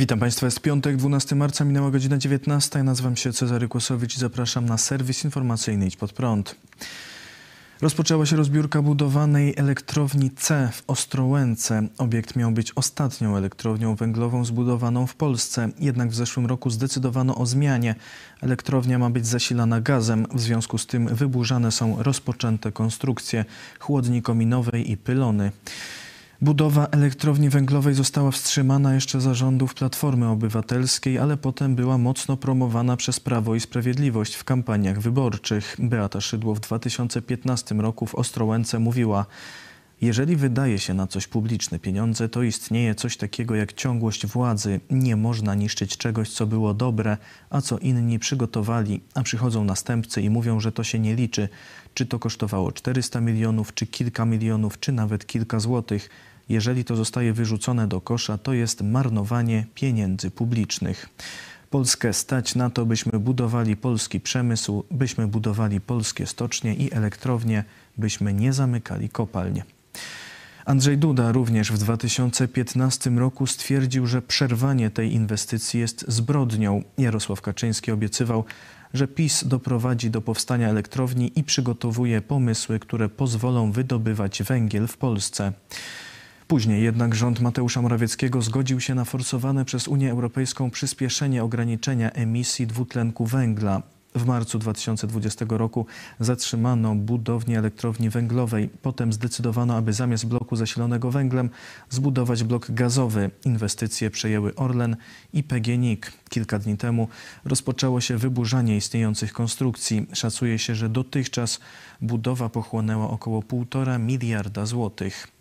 Witam Państwa, jest piątek, 12 marca, minęła godzina 19. Nazywam się Cezary Kłosowicz i zapraszam na serwis informacyjny Idź Pod Prąd. Rozpoczęła się rozbiórka budowanej elektrowni C w Ostrołęce. Obiekt miał być ostatnią elektrownią węglową zbudowaną w Polsce, jednak w zeszłym roku zdecydowano o zmianie. Elektrownia ma być zasilana gazem, w związku z tym wyburzane są rozpoczęte konstrukcje chłodni kominowej i pylony. Budowa elektrowni węglowej została wstrzymana jeszcze za rządów Platformy Obywatelskiej, ale potem była mocno promowana przez Prawo i Sprawiedliwość w kampaniach wyborczych. Beata Szydło w 2015 roku w Ostrołęce mówiła jeżeli wydaje się na coś publiczne pieniądze, to istnieje coś takiego jak ciągłość władzy. Nie można niszczyć czegoś, co było dobre, a co inni przygotowali, a przychodzą następcy i mówią, że to się nie liczy. Czy to kosztowało 400 milionów, czy kilka milionów, czy nawet kilka złotych. Jeżeli to zostaje wyrzucone do kosza, to jest marnowanie pieniędzy publicznych. Polskę stać na to, byśmy budowali polski przemysł, byśmy budowali polskie stocznie i elektrownie, byśmy nie zamykali kopalń. Andrzej Duda również w 2015 roku stwierdził, że przerwanie tej inwestycji jest zbrodnią. Jarosław Kaczyński obiecywał, że PiS doprowadzi do powstania elektrowni i przygotowuje pomysły, które pozwolą wydobywać węgiel w Polsce. Później jednak rząd Mateusza Morawieckiego zgodził się na forsowane przez Unię Europejską przyspieszenie ograniczenia emisji dwutlenku węgla. W marcu 2020 roku zatrzymano budownię elektrowni węglowej. Potem zdecydowano, aby zamiast bloku zasilonego węglem zbudować blok gazowy. Inwestycje przejęły Orlen i PGNiG. Kilka dni temu rozpoczęło się wyburzanie istniejących konstrukcji. Szacuje się, że dotychczas budowa pochłonęła około 1,5 miliarda złotych.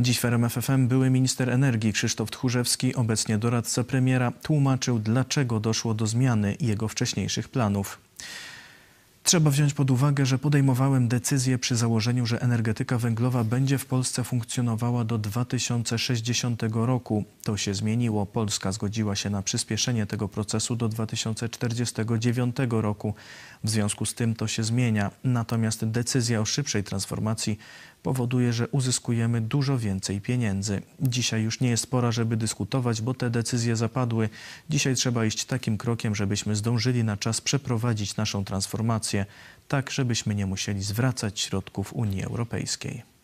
Dziś w RMFFM były minister energii Krzysztof Tchórzewski, obecnie doradca premiera, tłumaczył, dlaczego doszło do zmiany jego wcześniejszych planów. Trzeba wziąć pod uwagę, że podejmowałem decyzję przy założeniu, że energetyka węglowa będzie w Polsce funkcjonowała do 2060 roku. To się zmieniło. Polska zgodziła się na przyspieszenie tego procesu do 2049 roku. W związku z tym to się zmienia. Natomiast decyzja o szybszej transformacji powoduje, że uzyskujemy dużo więcej pieniędzy. Dzisiaj już nie jest pora, żeby dyskutować, bo te decyzje zapadły. Dzisiaj trzeba iść takim krokiem, żebyśmy zdążyli na czas przeprowadzić naszą transformację, tak żebyśmy nie musieli zwracać środków Unii Europejskiej.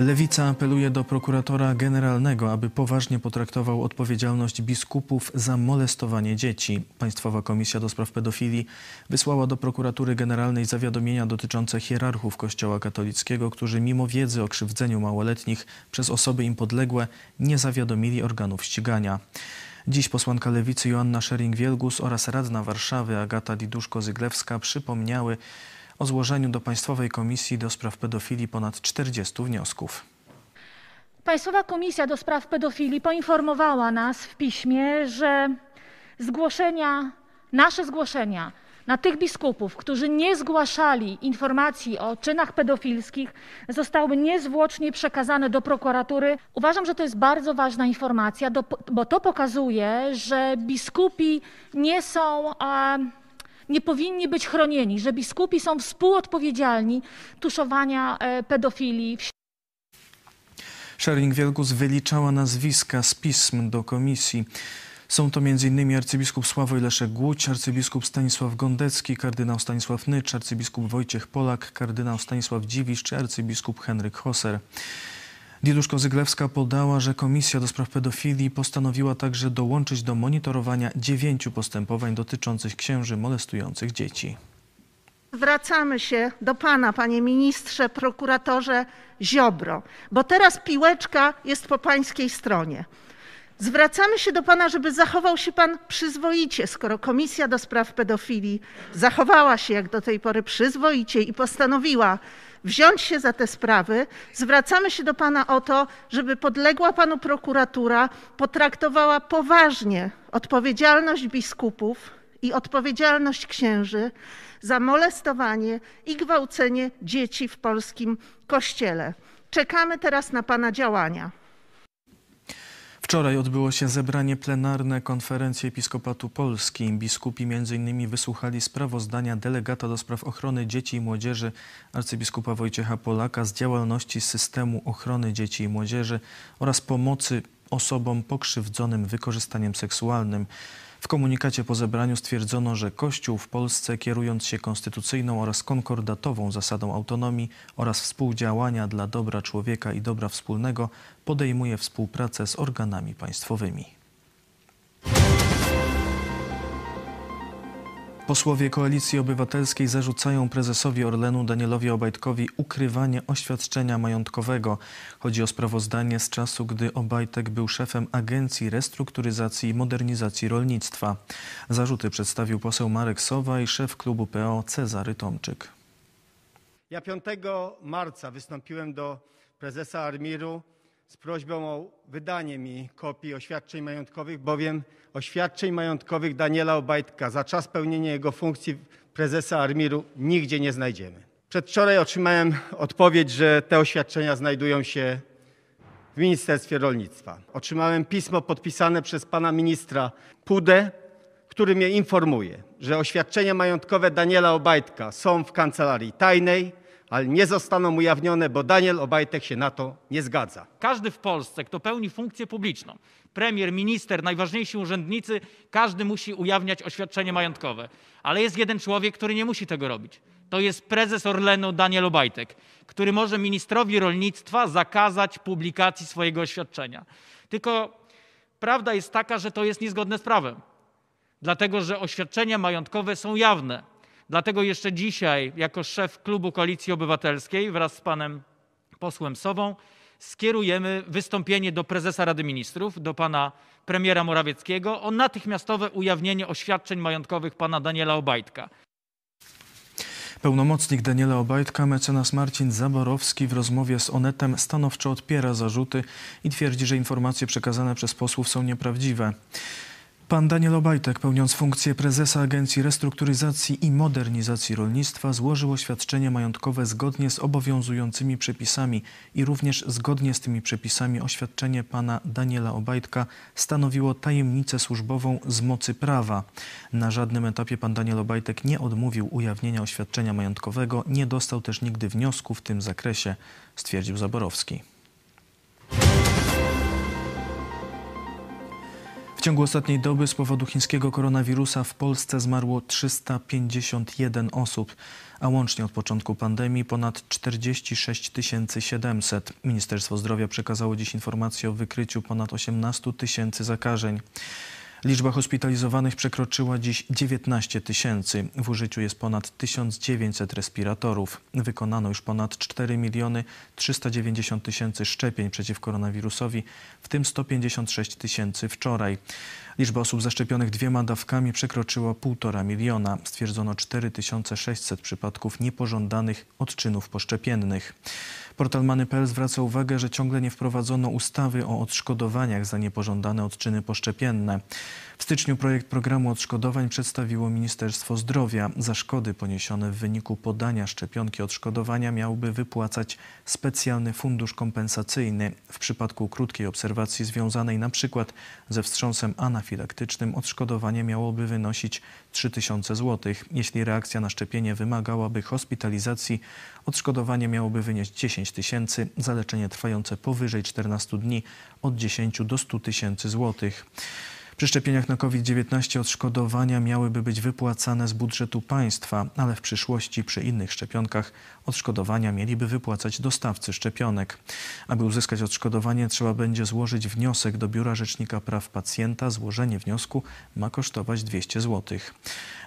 Lewica apeluje do prokuratora generalnego, aby poważnie potraktował odpowiedzialność biskupów za molestowanie dzieci. Państwowa Komisja do Spraw Pedofilii wysłała do prokuratury generalnej zawiadomienia dotyczące hierarchów Kościoła katolickiego, którzy mimo wiedzy o krzywdzeniu małoletnich przez osoby im podległe nie zawiadomili organów ścigania. Dziś posłanka Lewicy Joanna Szering-Wielgus oraz radna Warszawy Agata Diduszko-Zyglewska przypomniały, o złożeniu do Państwowej Komisji do Spraw Pedofilii ponad 40 wniosków. Państwowa Komisja do Spraw Pedofilii poinformowała nas w piśmie, że zgłoszenia, nasze zgłoszenia na tych biskupów, którzy nie zgłaszali informacji o czynach pedofilskich, zostały niezwłocznie przekazane do prokuratury. Uważam, że to jest bardzo ważna informacja, bo to pokazuje, że biskupi nie są nie powinni być chronieni, że biskupi są współodpowiedzialni tuszowania e, pedofilii. Szering Wielgus wyliczała nazwiska z pism do komisji. Są to m.in. arcybiskup Sławoj Leszek Głódź, arcybiskup Stanisław Gondecki, kardynał Stanisław Nycz, arcybiskup Wojciech Polak, kardynał Stanisław Dziwisz czy arcybiskup Henryk Hoser. Dieduszko Zyglewska podała, że Komisja do Spraw Pedofilii postanowiła także dołączyć do monitorowania dziewięciu postępowań dotyczących księży molestujących dzieci. Zwracamy się do Pana, Panie Ministrze, prokuratorze Ziobro, bo teraz piłeczka jest po Pańskiej stronie. Zwracamy się do Pana, żeby zachował się Pan przyzwoicie, skoro Komisja do Spraw Pedofilii zachowała się jak do tej pory przyzwoicie i postanowiła wziąć się za te sprawy. Zwracamy się do Pana o to, żeby podległa Panu prokuratura potraktowała poważnie odpowiedzialność biskupów i odpowiedzialność księży za molestowanie i gwałcenie dzieci w polskim kościele. Czekamy teraz na Pana działania. Wczoraj odbyło się zebranie plenarne Konferencji Episkopatu Polski. Biskupi m.in. wysłuchali sprawozdania delegata do spraw ochrony dzieci i młodzieży arcybiskupa Wojciecha Polaka z działalności systemu ochrony dzieci i młodzieży oraz pomocy osobom pokrzywdzonym wykorzystaniem seksualnym. W komunikacie po zebraniu stwierdzono, że Kościół w Polsce, kierując się konstytucyjną oraz konkordatową zasadą autonomii oraz współdziałania dla dobra człowieka i dobra wspólnego, podejmuje współpracę z organami państwowymi. Posłowie Koalicji Obywatelskiej zarzucają prezesowi Orlenu Danielowi Obajtkowi ukrywanie oświadczenia majątkowego. Chodzi o sprawozdanie z czasu, gdy Obajtek był szefem Agencji Restrukturyzacji i Modernizacji Rolnictwa. Zarzuty przedstawił poseł Marek Sowa i szef klubu PO Cezary Tomczyk. Ja 5 marca wystąpiłem do prezesa Armiru z prośbą o wydanie mi kopii oświadczeń majątkowych, bowiem oświadczeń majątkowych Daniela Obajtka za czas pełnienia jego funkcji prezesa Armiru nigdzie nie znajdziemy. Przedwczoraj otrzymałem odpowiedź, że te oświadczenia znajdują się w Ministerstwie Rolnictwa. Otrzymałem pismo podpisane przez pana ministra Pudę, który mnie informuje, że oświadczenia majątkowe Daniela Obajtka są w kancelarii tajnej, ale nie zostaną ujawnione, bo Daniel Obajtek się na to nie zgadza. Każdy w Polsce, kto pełni funkcję publiczną, premier, minister, najważniejsi urzędnicy, każdy musi ujawniać oświadczenie majątkowe. Ale jest jeden człowiek, który nie musi tego robić. To jest prezes Orlenu Daniel Obajtek, który może ministrowi rolnictwa zakazać publikacji swojego oświadczenia. Tylko prawda jest taka, że to jest niezgodne z prawem. Dlatego, że oświadczenia majątkowe są jawne. Dlatego jeszcze dzisiaj, jako szef klubu Koalicji Obywatelskiej wraz z panem posłem Sową, skierujemy wystąpienie do prezesa Rady Ministrów, do pana premiera Morawieckiego o natychmiastowe ujawnienie oświadczeń majątkowych pana Daniela Obajtka. Pełnomocnik Daniela Obajtka, mecenas Marcin Zaborowski w rozmowie z Onetem stanowczo odpiera zarzuty i twierdzi, że informacje przekazane przez posłów są nieprawdziwe. Pan Daniel Obajtek, pełniąc funkcję prezesa Agencji Restrukturyzacji i Modernizacji Rolnictwa, złożył oświadczenie majątkowe zgodnie z obowiązującymi przepisami i również zgodnie z tymi przepisami oświadczenie pana Daniela Obajtka stanowiło tajemnicę służbową z mocy prawa. Na żadnym etapie pan Daniel Obajtek nie odmówił ujawnienia oświadczenia majątkowego, nie dostał też nigdy wniosku w tym zakresie, stwierdził Zaborowski. W ciągu ostatniej doby z powodu chińskiego koronawirusa w Polsce zmarło 351 osób, a łącznie od początku pandemii ponad 46 700. Ministerstwo Zdrowia przekazało dziś informację o wykryciu ponad 18 tysięcy zakażeń. Liczba hospitalizowanych przekroczyła dziś 19 tysięcy. W użyciu jest ponad 1900 respiratorów. Wykonano już ponad 4 miliony 390 tysięcy szczepień przeciw koronawirusowi, w tym 156 tysięcy wczoraj. Liczba osób zaszczepionych dwiema dawkami przekroczyła 1,5 miliona. Stwierdzono 4600 przypadków niepożądanych odczynów poszczepiennych. Portal Many.pl zwraca uwagę, że ciągle nie wprowadzono ustawy o odszkodowaniach za niepożądane odczyny poszczepienne. W styczniu projekt programu odszkodowań przedstawiło Ministerstwo Zdrowia. Za szkody poniesione w wyniku podania szczepionki odszkodowania miałby wypłacać specjalny fundusz kompensacyjny. W przypadku krótkiej obserwacji związanej przykład ze wstrząsem anafilaktycznym odszkodowanie miałoby wynosić 3000 zł. Jeśli reakcja na szczepienie wymagałaby hospitalizacji, odszkodowanie miałoby wynieść 10 tysięcy, za leczenie trwające powyżej 14 dni od 10 do 100 tysięcy złotych. Przy szczepieniach na COVID-19 odszkodowania miałyby być wypłacane z budżetu państwa, ale w przyszłości przy innych szczepionkach odszkodowania mieliby wypłacać dostawcy szczepionek. Aby uzyskać odszkodowanie trzeba będzie złożyć wniosek do Biura Rzecznika Praw Pacjenta. Złożenie wniosku ma kosztować 200 zł.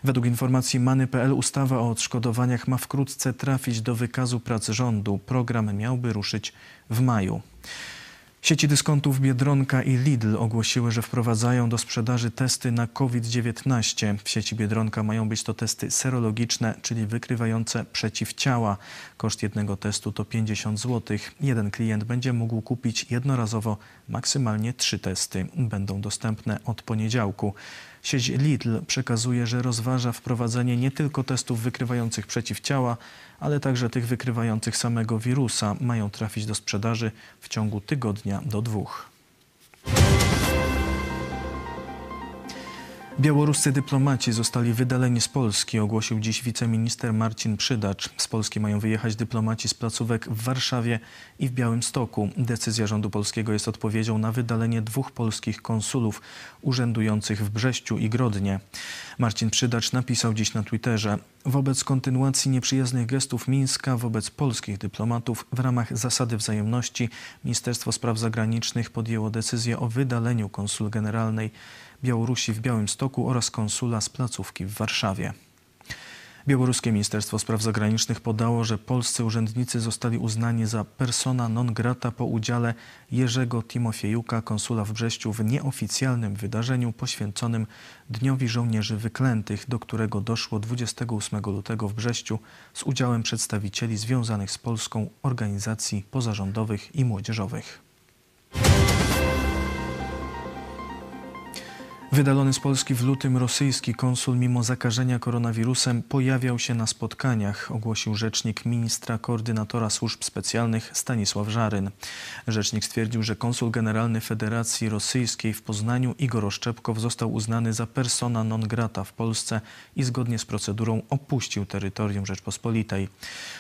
Według informacji Many.pl ustawa o odszkodowaniach ma wkrótce trafić do wykazu prac rządu. Program miałby ruszyć w maju. Sieci dyskontów Biedronka i Lidl ogłosiły, że wprowadzają do sprzedaży testy na COVID-19. W sieci Biedronka mają być to testy serologiczne, czyli wykrywające przeciwciała. Koszt jednego testu to 50 zł. Jeden klient będzie mógł kupić jednorazowo maksymalnie trzy testy. Będą dostępne od poniedziałku. Sieć Lidl przekazuje, że rozważa wprowadzenie nie tylko testów wykrywających przeciwciała, ale także tych wykrywających samego wirusa. Mają trafić do sprzedaży w ciągu tygodnia do dwóch. Białoruscy dyplomaci zostali wydaleni z Polski, ogłosił dziś wiceminister Marcin Przydacz. Z Polski mają wyjechać dyplomaci z placówek w Warszawie i w Białymstoku. Decyzja rządu polskiego jest odpowiedzią na wydalenie dwóch polskich konsulów urzędujących w Brześciu i Grodnie. Marcin Przydacz napisał dziś na Twitterze: Wobec kontynuacji nieprzyjaznych gestów Mińska wobec polskich dyplomatów w ramach zasady wzajemności Ministerstwo Spraw Zagranicznych podjęło decyzję o wydaleniu konsul generalnej Białorusi w Białymstoku oraz konsula z placówki w Warszawie. Białoruskie Ministerstwo Spraw Zagranicznych podało, że polscy urzędnicy zostali uznani za persona non grata po udziale Jerzego Timofiejuka, konsula w Brześciu, w nieoficjalnym wydarzeniu poświęconym Dniowi Żołnierzy Wyklętych, do którego doszło 28 lutego w Brześciu z udziałem przedstawicieli związanych z Polską organizacji pozarządowych i młodzieżowych. Wydalony z Polski w lutym rosyjski konsul mimo zakażenia koronawirusem pojawiał się na spotkaniach, ogłosił rzecznik ministra koordynatora służb specjalnych Stanisław Żaryn. Rzecznik stwierdził, że konsul generalny Federacji Rosyjskiej w Poznaniu Igor Oszczepkow został uznany za persona non grata w Polsce i zgodnie z procedurą opuścił terytorium Rzeczpospolitej.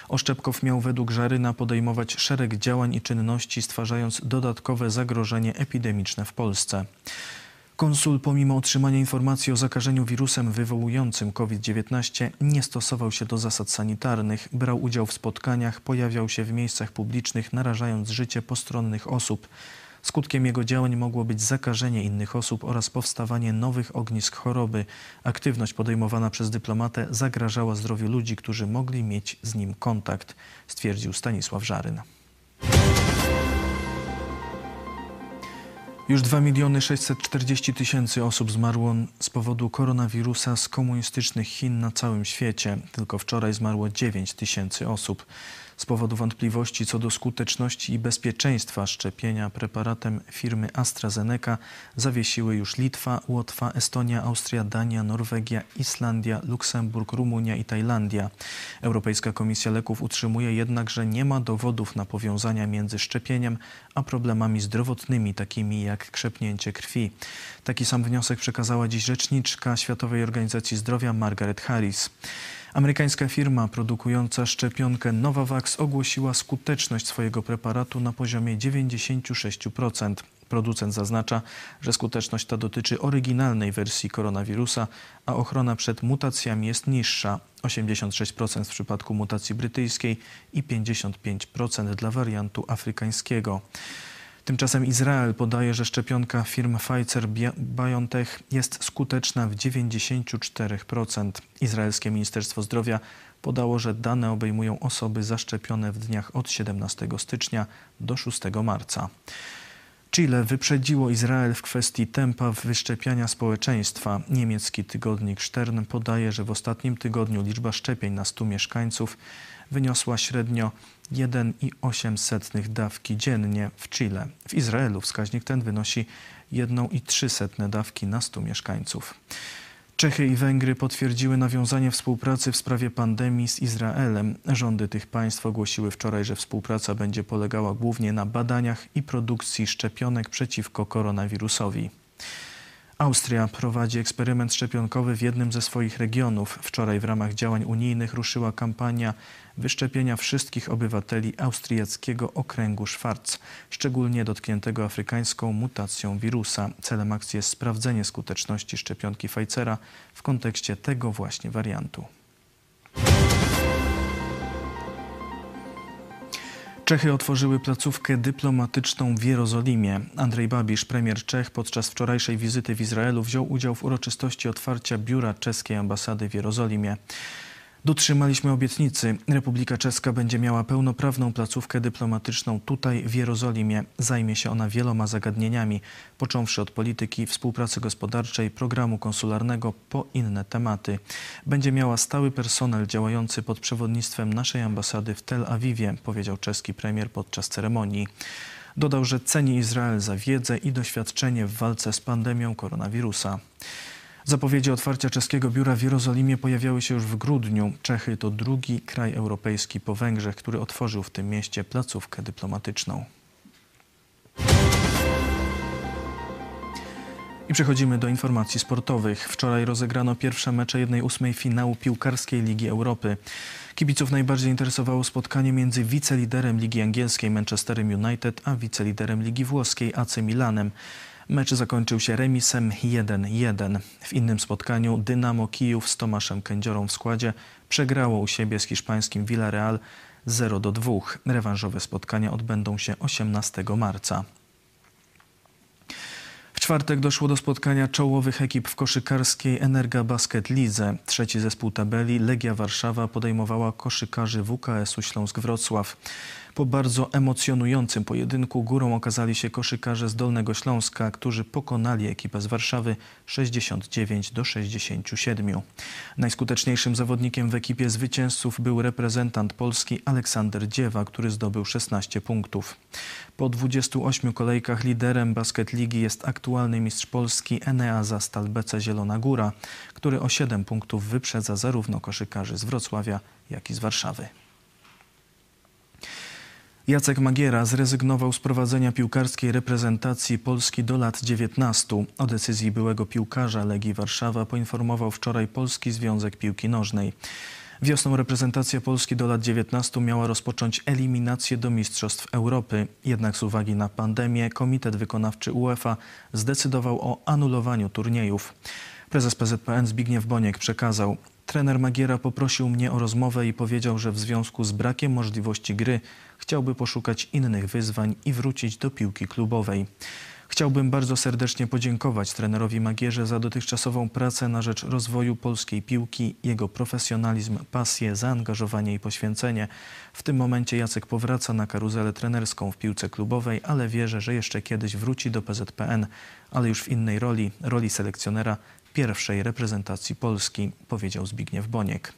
Oszczepkow miał według Żaryna podejmować szereg działań i czynności stwarzając dodatkowe zagrożenie epidemiczne w Polsce. Konsul, pomimo otrzymania informacji o zakażeniu wirusem wywołującym COVID-19, nie stosował się do zasad sanitarnych, brał udział w spotkaniach, pojawiał się w miejscach publicznych, narażając życie postronnych osób. Skutkiem jego działań mogło być zakażenie innych osób oraz powstawanie nowych ognisk choroby. Aktywność podejmowana przez dyplomatę zagrażała zdrowiu ludzi, którzy mogli mieć z nim kontakt, stwierdził Stanisław Żaryn. Już 2 miliony 640 tysięcy osób zmarło z powodu koronawirusa z komunistycznych Chin na całym świecie. Tylko wczoraj zmarło 9 tysięcy osób. Z powodu wątpliwości co do skuteczności i bezpieczeństwa szczepienia preparatem firmy AstraZeneca zawiesiły już Litwa, Łotwa, Estonia, Austria, Dania, Norwegia, Islandia, Luksemburg, Rumunia i Tajlandia. Europejska Komisja Leków utrzymuje jednak, że nie ma dowodów na powiązania między szczepieniem a problemami zdrowotnymi, takimi jak krzepnięcie krwi. Taki sam wniosek przekazała dziś rzeczniczka Światowej Organizacji Zdrowia Margaret Harris. Amerykańska firma produkująca szczepionkę Novavax ogłosiła skuteczność swojego preparatu na poziomie 96%. Producent zaznacza, że skuteczność ta dotyczy oryginalnej wersji koronawirusa, a ochrona przed mutacjami jest niższa 86% w przypadku mutacji brytyjskiej i 55% dla wariantu afrykańskiego. Tymczasem Izrael podaje, że szczepionka firm Pfizer-BioNTech jest skuteczna w 94%. Izraelskie Ministerstwo Zdrowia podało, że dane obejmują osoby zaszczepione w dniach od 17 stycznia do 6 marca. Chile wyprzedziło Izrael w kwestii tempa wyszczepiania społeczeństwa. Niemiecki tygodnik Stern podaje, że w ostatnim tygodniu liczba szczepień na 100 mieszkańców wyniosła średnio 1,8 dawki dziennie w Chile. W Izraelu wskaźnik ten wynosi 1,3 dawki na 100 mieszkańców. Czechy i Węgry potwierdziły nawiązanie współpracy w sprawie pandemii z Izraelem. Rządy tych państw ogłosiły wczoraj, że współpraca będzie polegała głównie na badaniach i produkcji szczepionek przeciwko koronawirusowi. Austria prowadzi eksperyment szczepionkowy w jednym ze swoich regionów. Wczoraj w ramach działań unijnych ruszyła kampania wyszczepienia wszystkich obywateli austriackiego okręgu Schwarz, szczególnie dotkniętego afrykańską mutacją wirusa. Celem akcji jest sprawdzenie skuteczności szczepionki Pfizera w kontekście tego właśnie wariantu. Czechy otworzyły placówkę dyplomatyczną w Jerozolimie. Andrzej Babisz, premier Czech, podczas wczorajszej wizyty w Izraelu wziął udział w uroczystości otwarcia biura czeskiej ambasady w Jerozolimie. Dotrzymaliśmy obietnicy. Republika Czeska będzie miała pełnoprawną placówkę dyplomatyczną tutaj w Jerozolimie. Zajmie się ona wieloma zagadnieniami, począwszy od polityki, współpracy gospodarczej, programu konsularnego po inne tematy. Będzie miała stały personel działający pod przewodnictwem naszej ambasady w Tel Awiwie, powiedział czeski premier podczas ceremonii. Dodał, że ceni Izrael za wiedzę i doświadczenie w walce z pandemią koronawirusa. Zapowiedzi otwarcia czeskiego biura w Jerozolimie pojawiały się już w grudniu. Czechy to drugi kraj europejski po Węgrzech, który otworzył w tym mieście placówkę dyplomatyczną. I przechodzimy do informacji sportowych. Wczoraj rozegrano pierwsze mecze 1-8 finału piłkarskiej Ligi Europy. Kibiców najbardziej interesowało spotkanie między wiceliderem Ligi Angielskiej Manchesterem United a wiceliderem Ligi Włoskiej AC Milanem. Mecz zakończył się remisem 1-1. W innym spotkaniu Dynamo Kijów z Tomaszem Kędziorą w składzie przegrało u siebie z hiszpańskim Villarreal 0-2. Rewanżowe spotkania odbędą się 18 marca. W czwartek doszło do spotkania czołowych ekip w koszykarskiej Energa Basket Lidze. Trzeci zespół tabeli Legia Warszawa podejmowała koszykarzy WKS-u Śląsk-Wrocław. Po bardzo emocjonującym pojedynku górą okazali się koszykarze z Dolnego Śląska, którzy pokonali ekipę z Warszawy 69 do 67. Najskuteczniejszym zawodnikiem w ekipie zwycięzców był reprezentant Polski Aleksander Dziewa, który zdobył 16 punktów. Po 28 kolejkach liderem basket ligi jest aktualny mistrz Polski Eneaza Stalbece Zielona Góra, który o 7 punktów wyprzedza zarówno koszykarzy z Wrocławia, jak i z Warszawy. Jacek Magiera zrezygnował z prowadzenia piłkarskiej reprezentacji Polski do lat 19. O decyzji byłego piłkarza Legii Warszawa poinformował wczoraj Polski Związek Piłki Nożnej. Wiosną reprezentacja Polski do lat 19 miała rozpocząć eliminację do Mistrzostw Europy. Jednak z uwagi na pandemię Komitet Wykonawczy UEFA zdecydował o anulowaniu turniejów. Prezes PZPN Zbigniew Boniek przekazał, Trener Magiera poprosił mnie o rozmowę i powiedział, że w związku z brakiem możliwości gry chciałby poszukać innych wyzwań i wrócić do piłki klubowej. Chciałbym bardzo serdecznie podziękować trenerowi Magierze za dotychczasową pracę na rzecz rozwoju polskiej piłki, jego profesjonalizm, pasję, zaangażowanie i poświęcenie. W tym momencie Jacek powraca na karuzelę trenerską w piłce klubowej, ale wierzę, że jeszcze kiedyś wróci do PZPN, ale już w innej roli, roli selekcjonera pierwszej reprezentacji Polski, powiedział Zbigniew Boniek.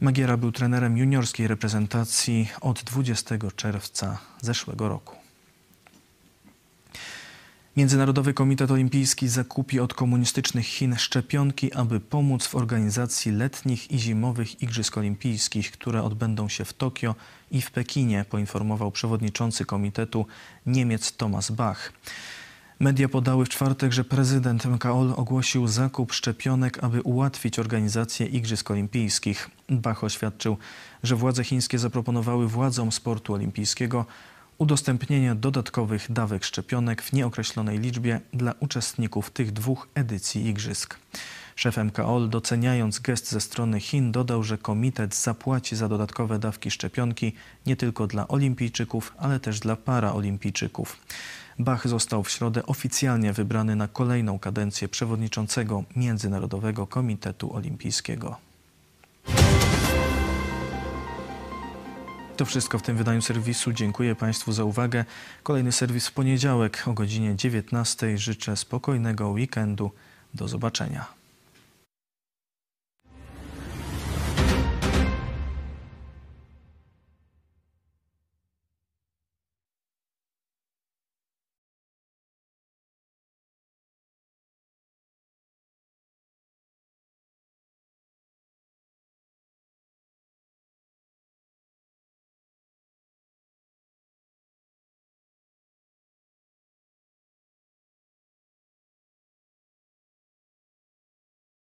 Magiera był trenerem juniorskiej reprezentacji od 20 czerwca zeszłego roku. Międzynarodowy Komitet Olimpijski zakupi od komunistycznych Chin szczepionki, aby pomóc w organizacji letnich i zimowych Igrzysk Olimpijskich, które odbędą się w Tokio i w Pekinie, poinformował przewodniczący komitetu Niemiec Thomas Bach. Media podały w czwartek, że prezydent MKOL ogłosił zakup szczepionek, aby ułatwić organizację Igrzysk Olimpijskich. Bach oświadczył, że władze chińskie zaproponowały władzom sportu olimpijskiego udostępnienie dodatkowych dawek szczepionek w nieokreślonej liczbie dla uczestników tych dwóch edycji Igrzysk. Szef MKOL, doceniając gest ze strony Chin, dodał, że komitet zapłaci za dodatkowe dawki szczepionki nie tylko dla olimpijczyków, ale też dla paraolimpijczyków. Bach został w środę oficjalnie wybrany na kolejną kadencję przewodniczącego Międzynarodowego Komitetu Olimpijskiego. To wszystko w tym wydaniu serwisu. Dziękuję Państwu za uwagę. Kolejny serwis w poniedziałek o godzinie 19. Życzę spokojnego weekendu. Do zobaczenia.